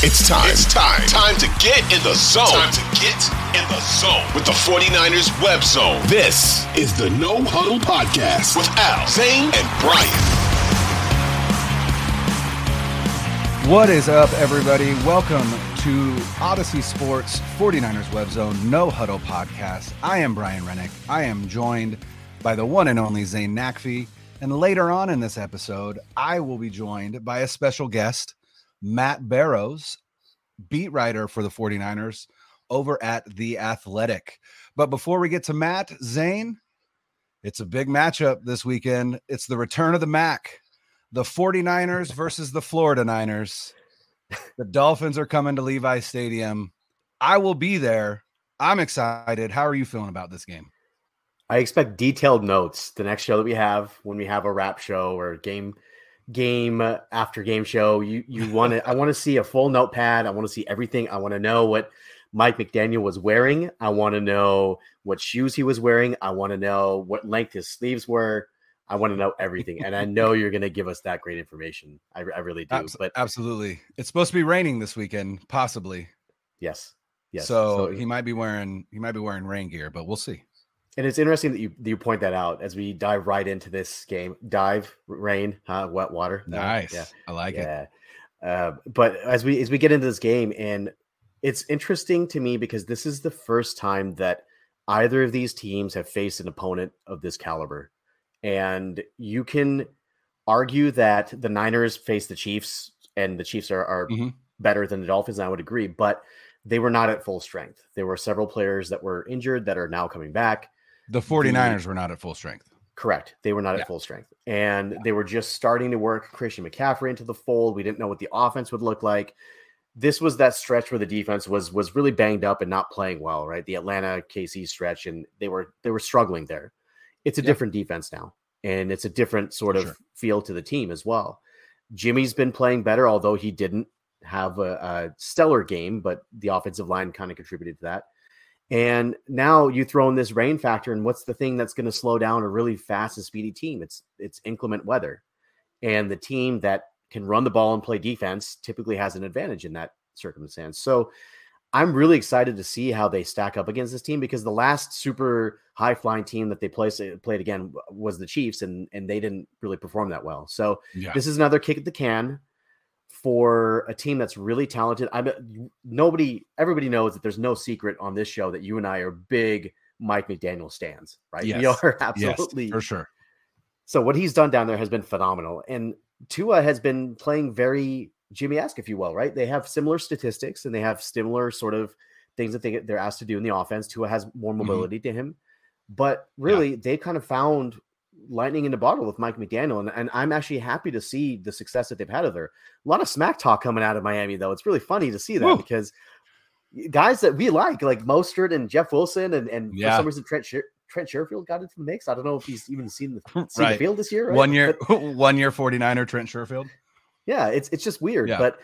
It's time. It's time. Time to get in the zone. Time to get in the zone with the 49ers web zone. This is the No Huddle Podcast with Al, Zane, and Brian. What is up, everybody? Welcome to Audacy Sports 49ers Web Zone No Huddle Podcast. I am Brian Rennick. I am joined by the one and only Zane Nakfi. And later on in this episode, I will be joined by a special guest, Matt Barrows, beat writer for the 49ers over at The Athletic. But before we get to Matt, Zane, it's a big matchup this weekend. It's the return of the Mac, the 49ers versus the Florida Niners. The Dolphins are coming to Levi Stadium. I will be there. I'm excited. How are you feeling about this game? I expect detailed notes the next show that we have when we have a wrap show or game game after game show. You you want to I want to see a full notepad. I want to see everything. I want to know what Mike McDaniel was wearing. I want to know what shoes he was wearing. I want to know what length his sleeves were. I want to know everything, and I know you're going to give us that great information. I, I really do. Abs- but absolutely, it's supposed to be raining this weekend, possibly. Yes, yes. So, so he might be wearing he might be wearing rain gear, but we'll see. And it's interesting that you that you point that out as we dive right into this game. Dive, rain, huh? Wet water. Nice. Yeah, I like yeah. it. Uh, but as we as we get into this game, and it's interesting to me because this is the first time that either of these teams have faced an opponent of this caliber, and you can argue that the Niners face the Chiefs, and the Chiefs are, are mm-hmm. better than the Dolphins. And I would agree, but they were not at full strength. There were several players that were injured that are now coming back. The 49ers were not at full strength. Correct. They were not yeah. at full strength. And yeah. they were just starting to work Christian McCaffrey into the fold. We didn't know what the offense would look like. This was that stretch where the defense was was really banged up and not playing well, right? The Atlanta KC stretch and they were they were struggling there. It's a yeah. different defense now. And it's a different sort of sure. feel to the team as well. Jimmy's been playing better, although he didn't have a, a stellar game, but the offensive line kind of contributed to that. And now you throw in this rain factor, and what's the thing that's going to slow down a really fast and speedy team? It's it's inclement weather, and the team that can run the ball and play defense typically has an advantage in that circumstance. So I'm really excited to see how they stack up against this team because the last super high flying team that they placed, played again was the Chiefs, and and they didn't really perform that well. So yeah. this is another kick at the can for a team that's really talented. I'm nobody, everybody knows that there's no secret on this show that you and I are big Mike McDaniel stands, right? Yes. We are absolutely yes, for sure. So what he's done down there has been phenomenal, and Tua has been playing very Jimmy-esque, if you will, right? They have similar statistics and they have similar sort of things that they they're asked to do in the offense. Tua has more mm-hmm. mobility mm-hmm. to him, but really yeah. they kind of found lightning in the bottle with Mike McDaniel. And, and I'm actually happy to see the success that they've had of there. A lot of smack talk coming out of Miami, though. It's really funny to see that Woo. because guys that we like, like Mostert and Jeff Wilson, and, and yeah. for some reason, Trent, Sher- Trent Sherfield got into the mix. I don't know if he's even seen the, seen right. the field this year. Right? One year, but, one year 49er Trent Sherfield. Yeah, it's, it's just weird. Yeah. But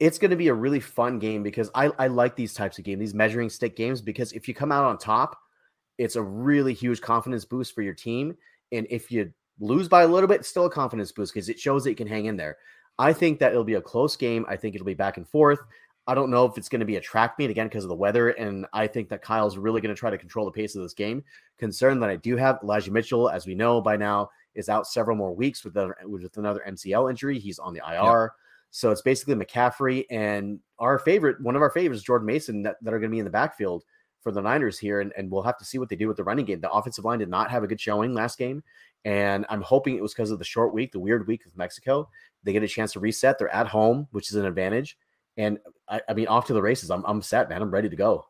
it's going to be a really fun game because I, I like these types of games, these measuring stick games, because if you come out on top, it's a really huge confidence boost for your team. And if you lose by a little bit, still a confidence boost because it shows that you can hang in there. I think that it'll be a close game. I think it'll be back and forth. I don't know if it's going to be a track meet again because of the weather. And I think that Kyle's really going to try to control the pace of this game. Concerned that I do have Elijah Mitchell, as we know by now, is out several more weeks with, the, with another MCL injury. He's on the IR. So it's basically McCaffrey and our favorite, one of our favorites, Jordan Mason, that, that are going to be in the backfield for the Niners here, and, and we'll have to see what they do with the running game. The offensive line did not have a good showing last game, and I'm hoping it was because of the short week, the weird week with Mexico. They get a chance to reset. They're at home, which is an advantage. And I, I mean, off to the races. I'm, I'm set, man. I'm ready to go.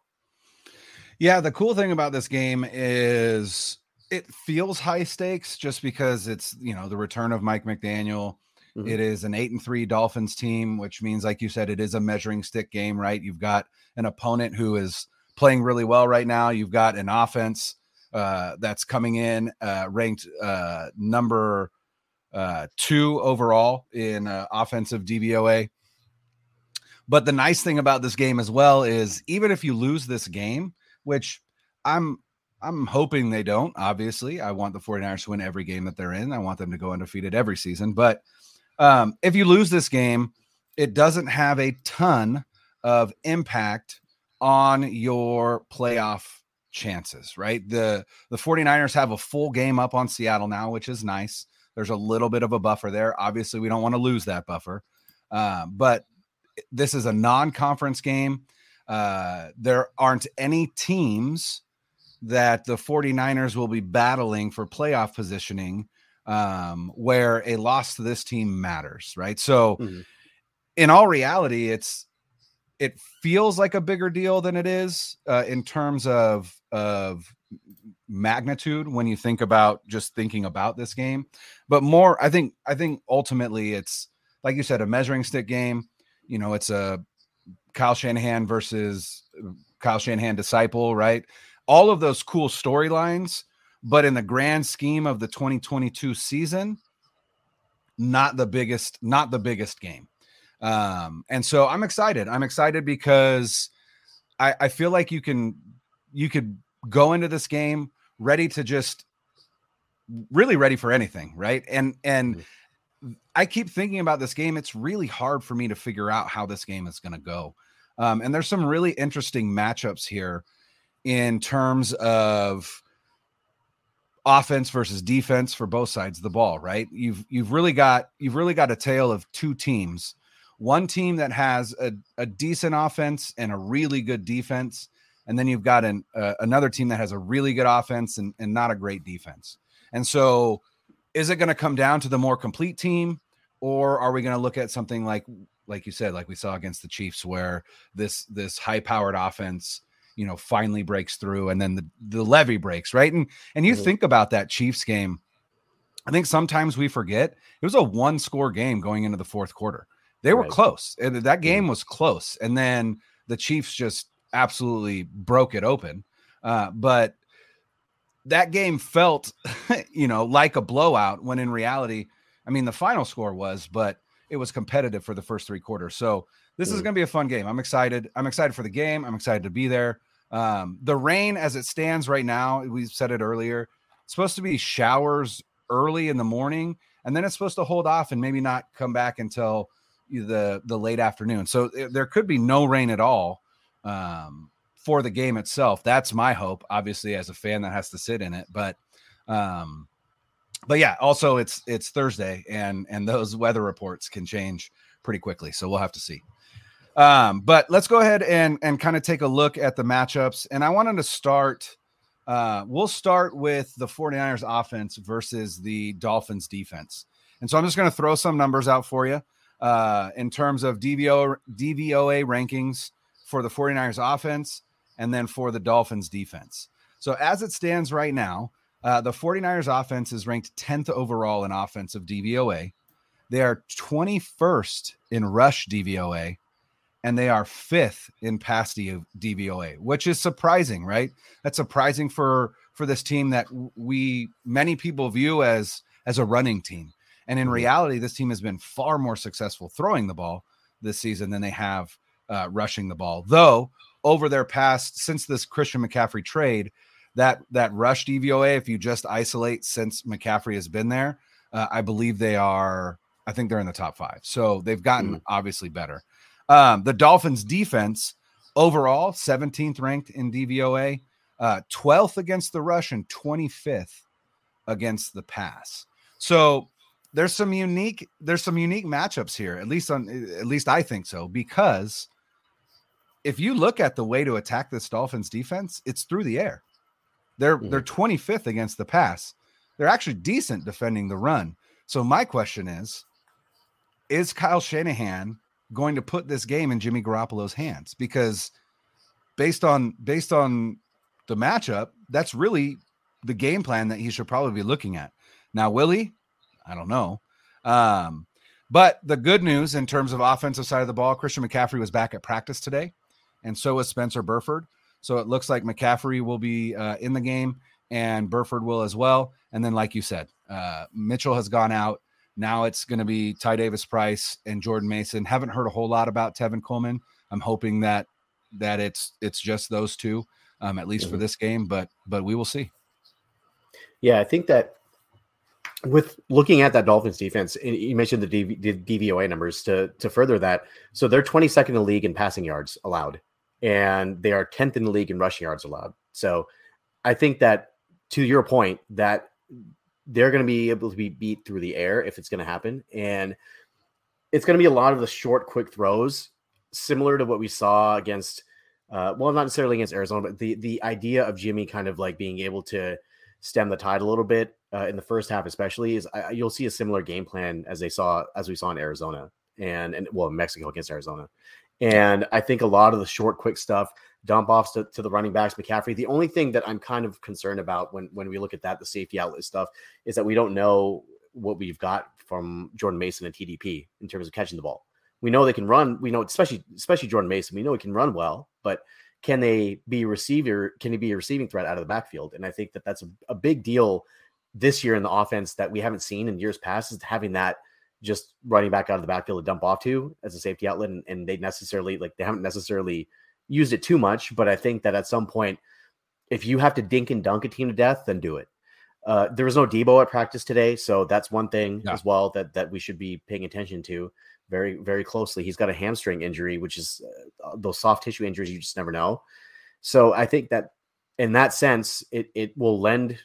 Yeah, the cool thing about this game is it feels high stakes just because it's you know the return of Mike McDaniel. Mm-hmm. It is an eight and three Dolphins team, which means, like you said, it is a measuring stick game, right? You've got an opponent who is playing really well right now. You've got an offense uh, that's coming in uh, ranked uh, number uh, two overall in uh, offensive DVOA. But the nice thing about this game as well is even if you lose this game, which I'm I'm hoping they don't. Obviously, I want the 49ers to win every game that they're in. I want them to go undefeated every season. But um, if you lose this game, it doesn't have a ton of impact on your playoff chances, right? The the 49ers have a full game up on Seattle now, which is nice. There's a little bit of a buffer there. Obviously, we don't want to lose that buffer. Uh, but this is a non-conference game. Uh, there aren't any teams that the 49ers will be battling for playoff positioning um, where a loss to this team matters, right? So mm-hmm. in all reality, it's it feels like a bigger deal than it is uh, in terms of of magnitude when you think about just thinking about this game. But more i think i think ultimately it's like you said a measuring stick game. You know it's a kyle shanahan versus kyle shanahan disciple right? All of those cool storylines but in the grand scheme of the 2022 season not the biggest not the biggest game um and so i'm excited i'm excited because i i feel like you can you could go into this game ready to just really ready for anything, right? And and mm-hmm. I keep thinking about this game. It's really hard for me to figure out how this game is going to go. Um, and there's some really interesting matchups here in terms of offense versus defense for both sides of the ball, right? You've you've really got you've really got a tale of two teams. One team that has a, a decent offense and a really good defense, and then you've got an uh, another team that has a really good offense and, and not a great defense. And so, is it going to come down to the more complete team, or are we going to look at something like like you said, like we saw against the Chiefs, where this this high powered offense, you know, finally breaks through, and then the the levee breaks, right? And and you mm-hmm. think about that Chiefs game. I think sometimes we forget it was a one score game going into the fourth quarter. They were right. close. And that game was close. And then the Chiefs just absolutely broke it open. Uh, but that game felt, you know, like a blowout when in reality, I mean, the final score was, but it was competitive for the first three quarters. So this mm. is going to be a fun game. I'm excited. I'm excited for the game. I'm excited to be there. Um, the rain as it stands right now, we said it earlier, it's supposed to be showers early in the morning, and then it's supposed to hold off and maybe not come back until the the late afternoon. So there could be no rain at all um, for the game itself. That's my hope, obviously, as a fan that has to sit in it. But um, but yeah, also it's it's Thursday and and those weather reports can change pretty quickly. So we'll have to see. Um, but let's go ahead and and kind of take a look at the matchups. And I wanted to start. Uh, we'll start with the 49ers offense versus the Dolphins defense. And so I'm just going to throw some numbers out for you uh, in terms of DVO, DVOA rankings for the 49ers offense and then for the Dolphins defense. So as it stands right now, uh, the 49ers offense is ranked 10th overall in offensive DVOA. They are 21st in rush DVOA and they are fifth in pass DVOA, which is surprising, right? That's surprising for for this team that we many people view as as a running team. And in mm-hmm. reality, this team has been far more successful throwing the ball this season than they have uh, rushing the ball. Though over their past since this Christian McCaffrey trade, that that rush DVOA, if you just isolate since McCaffrey has been there, uh, I believe they are. I think they're in the top five. So they've gotten mm. obviously better. Um, the Dolphins defense overall 17th ranked in DVOA, uh, 12th against the rush and 25th against the pass. So there's some unique there's some unique matchups here. At least on at least I think so because if you look at the way to attack this Dolphins defense, it's through the air. They're mm-hmm. they're 25th against the pass. They're actually decent defending the run. So my question is, is Kyle Shanahan going to put this game in Jimmy Garoppolo's hands? Because based on based on the matchup, that's really the game plan that he should probably be looking at. Now, Willie, I don't know. Um, but the good news in terms of offensive side of the ball, Christian McCaffrey was back at practice today and so was Spencer Burford. So it looks like McCaffrey will be uh, in the game and Burford will as well. And then, like you said, uh, Mitchell has gone out. Now it's going to be Ty Davis Price and Jordan Mason. Haven't heard a whole lot about Tevin Coleman. I'm hoping that that it's it's just those two, um, at least mm-hmm. for this game. But but we will see. Yeah, I think that with looking at that Dolphins defense, you mentioned the, the DVOA numbers to to further that. So they're 22nd in the league in passing yards allowed, and they are 10th in the league in rushing yards allowed. So I think that to your point, that they're going to be able to be beat through the air if it's going to happen, and it's going to be a lot of the short, quick throws, similar to what we saw against. Uh, well, not necessarily against Arizona, but the the idea of Jimmy kind of like being able to stem the tide a little bit uh, in the first half, especially, is uh, you'll see a similar game plan as they saw as we saw in Arizona and and well Mexico against Arizona. And I think a lot of the short, quick stuff, dump offs to, to the running backs, McCaffrey. The only thing that I'm kind of concerned about when when we look at that, the safety outlet stuff, is that we don't know what we've got from Jordan Mason and TDP in terms of catching the ball. We know they can run. We know, especially especially Jordan Mason. We know he can run well, but can they be receiver? Can he be a receiving threat out of the backfield? And I think that that's a, a big deal this year in the offense that we haven't seen in years past is having that just running back out of the backfield to dump off to as a safety outlet. And, and they necessarily like they haven't necessarily used it too much, but I think that at some point, if you have to dink and dunk a team to death, then do it. Uh, there was no Deebo at practice today, so that's one thing yeah. as well that that we should be paying attention to very very closely. He's got a hamstring injury, which is uh, those soft tissue injuries you just never know. So I think that in that sense, it it will lend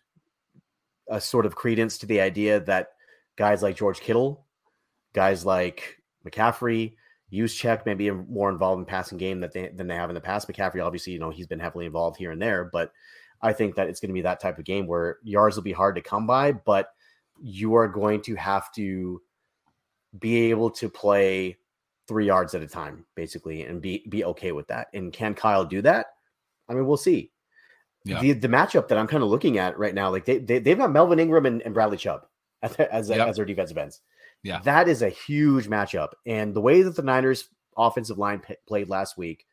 a sort of credence to the idea that guys like George Kittle, guys like McCaffrey, Juszczyk may be more involved in passing game that they, than they have in the past. McCaffrey, obviously, you know, he's been heavily involved here and there, but I think that it's going to be that type of game where yards will be hard to come by, but you are going to have to be able to play three yards at a time, basically, and be be okay with that. And can Kyle do that? I mean, we'll see. Yeah. The the matchup that I'm kind of looking at right now, like they, they they've got Melvin Ingram and, and Bradley Chubb as as, yep. as their defensive ends. Yeah, that is a huge matchup. And the way that the Niners offensive line p- played last week,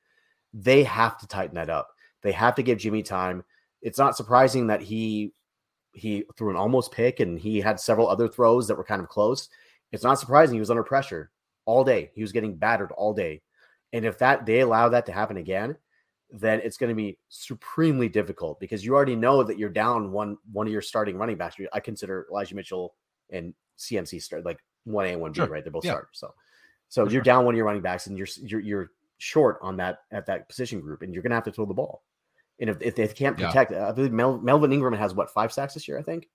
they have to tighten that up. They have to give Jimmy time. It's not surprising that he he threw an almost pick and he had several other throws that were kind of close. It's not surprising he was under pressure all day. He was getting battered all day. And if that they allow that to happen again, then it's going to be supremely difficult because you already know that you're down one one of your starting running backs. I consider Elijah Mitchell and CMC start like one A and one B, sure. right? They're both yeah. starters. So, so For you're sure. down one of your running backs, and you're you're you're short on that at that position group, and you're going to have to throw the ball. And if, if they can't protect, yeah. I believe Mel, Melvin Ingram has what five sacks this year, I think.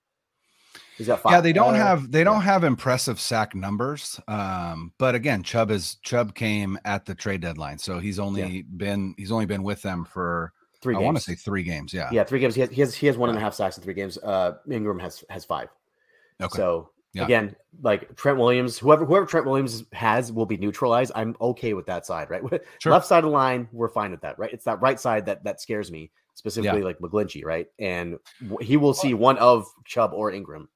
He's got five. Yeah, they don't uh, have they don't yeah. have impressive sack numbers. Um, but again, Chubb is Chubb came at the trade deadline, so he's only yeah. been he's only been with them for three. Games. I want to say three games. Yeah, yeah, three games. He has he has, he has one and a half sacks in three games. Uh, Ingram has has five. Okay. So yeah. again, like Trent Williams, whoever whoever Trent Williams has will be neutralized. I'm okay with that side, right? Sure. Left side of the line, we're fine with that, right? It's that right side that that scares me specifically, yeah. like McGlinchey, right? And he will see one of Chubb or Ingram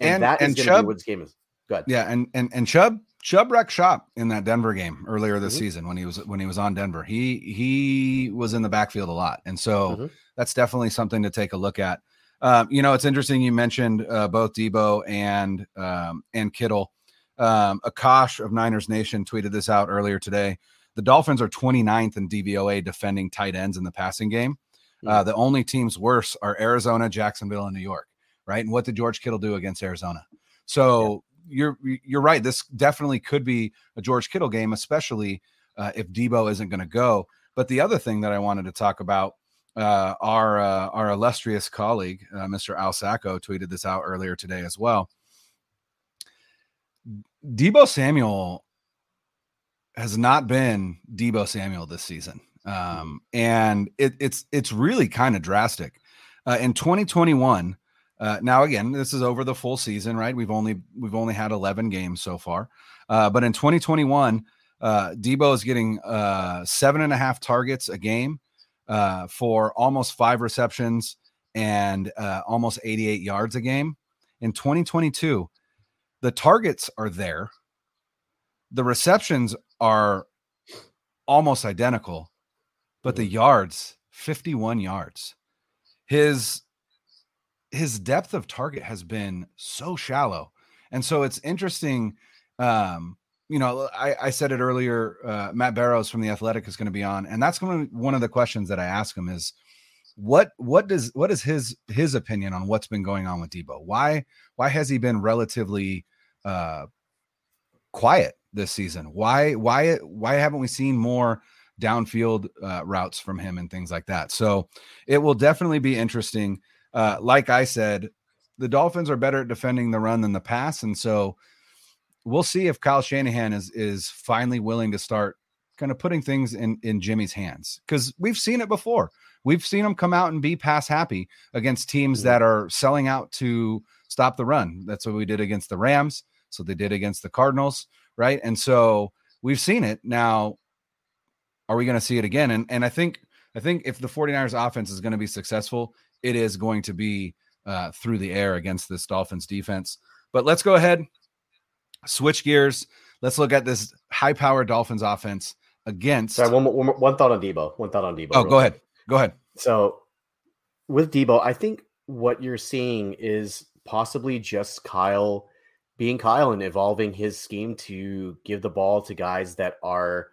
and, and that is going to be what game is. Good. Yeah, and and and Chubb Chubb wrecked shop in that Denver game earlier this mm-hmm. season when he was when he was on Denver. He he was in the backfield a lot, and so mm-hmm. that's definitely something to take a look at. Um, you know, it's interesting you mentioned uh, both Deebo and um, and Kittle. Um, Akash of Niners Nation tweeted this out earlier today. The Dolphins are 29th in DVOA defending tight ends in the passing game. Uh, mm. the only teams worse are Arizona, Jacksonville, and New York right? And what did George Kittle do against Arizona? So yeah. you're you're right. This definitely could be a George Kittle game, especially uh, if Deebo isn't going to go. But the other thing that I wanted to talk about, uh, our uh, our illustrious colleague, uh, Mr. Al Sacco, tweeted this out earlier today as well. Deebo Samuel has not been Deebo Samuel this season, um, and it, it's it's really kind of drastic. Uh, in 2021, uh, now, again, this is over the full season, right? We've only we've only had 11 games so far, uh, but in 2021, uh, Deebo is getting uh, seven and a half targets a game uh, for almost five receptions and uh, almost 88 yards a game. In 2022, the targets are there, the receptions are almost identical, but the yards 51 yards. His his depth of target has been so shallow. And so it's interesting. Um, you know, I, I said it earlier. Uh, Matt Barrows from the Athletic is going to be on, and that's going to be one of the questions that I ask him is, what what does what is his his opinion on what's been going on with Deebo? Why why has he been relatively uh quiet this season? Why why why haven't we seen more downfield uh, routes from him and things like that? So it will definitely be interesting. Uh, like I said, the Dolphins are better at defending the run than the pass, and so we'll see if Kyle Shanahan is is finally willing to start kind of putting things in in Jimmy's hands because we've seen it before. We've seen him come out and be pass happy against teams that are selling out to stop the run. That's what we did against the Rams. So they did against the Cardinals, right? And so we've seen it. Now, are we going to see it again? And and I think I think if the 49ers offense is going to be successful, it is going to be uh, through the air against this Dolphins defense. But let's go ahead, switch gears. Let's look at this high power Dolphins offense against. Sorry, one, one, one thought on Deebo. One thought on Deebo. Oh, go quick. ahead. Go ahead. So with Deebo, I think what you're seeing is possibly just Kyle being Kyle and evolving his scheme to give the ball to guys that are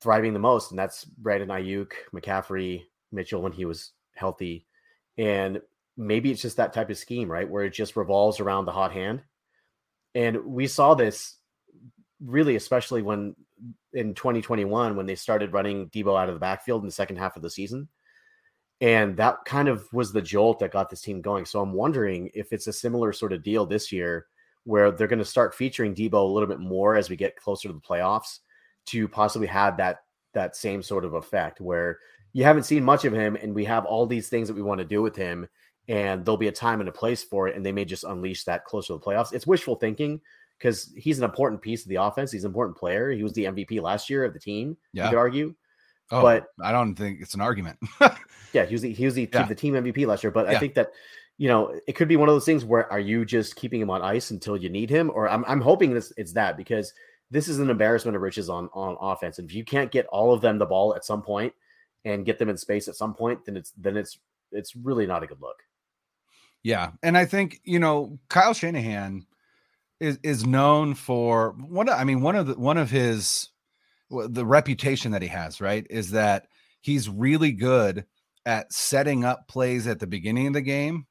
thriving the most. And that's Brandon Aiyuk, McCaffrey, Mitchell when he was healthy. And maybe it's just that type of scheme, right? Where it just revolves around the hot hand. And we saw this really, especially when in 2021, when they started running Deebo out of the backfield in the second half of the season. And that kind of was the jolt that got this team going. So I'm wondering if it's a similar sort of deal this year where they're going to start featuring Deebo a little bit more as we get closer to the playoffs to possibly have that that same sort of effect where you haven't seen much of him and we have all these things that we want to do with him and there'll be a time and a place for it and they may just unleash that closer to the playoffs. It's wishful thinking because he's an important piece of the offense. He's an important player. He was the MVP last year of the team. Yeah. You could argue. Oh, but I don't think it's an argument. yeah, he was the, he was the, yeah. the team MVP last year. But yeah. I think that you know it could be one of those things where are you just keeping him on ice until you need him, or I'm I'm hoping this it's that because this is an embarrassment of riches on on offense. And if you can't get all of them the ball at some point and get them in space at some point, then it's then it's it's really not a good look. Yeah, and I think you know Kyle Shanahan is is known for one. I mean, one of the one of his the reputation that he has, right, is that he's really good at setting up plays at the beginning of the game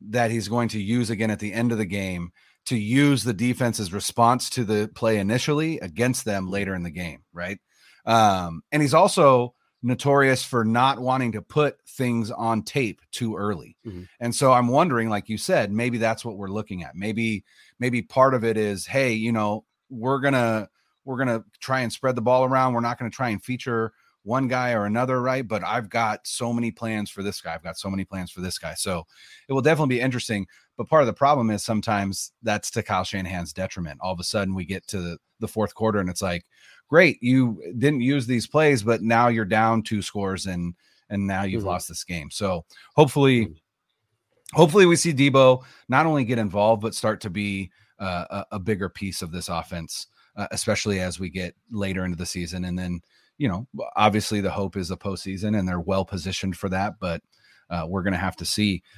that he's going to use again at the end of the game to use the defense's response to the play initially against them later in the game, right? Um, and he's also notorious for not wanting to put things on tape too early. Mm-hmm. And so I'm wondering, like you said, maybe that's what we're looking at. Maybe, maybe part of it is, hey, you know, we're gonna we're going to try and spread the ball around. We're not going to try and feature one guy or another, right? But I've got so many plans for this guy. I've got so many plans for this guy. So it will definitely be interesting. But part of the problem is sometimes that's to Kyle Shanahan's detriment. All of a sudden we get to the fourth quarter and it's like, great, you didn't use these plays, but now you're down two scores and and now you've mm-hmm. lost this game. So hopefully, mm-hmm. hopefully we see Deebo not only get involved but start to be uh, a, a bigger piece of this offense uh, especially as we get later into the season. And then, you know, obviously the hope is a postseason, and they're well positioned for that. But uh, we're going to have to see.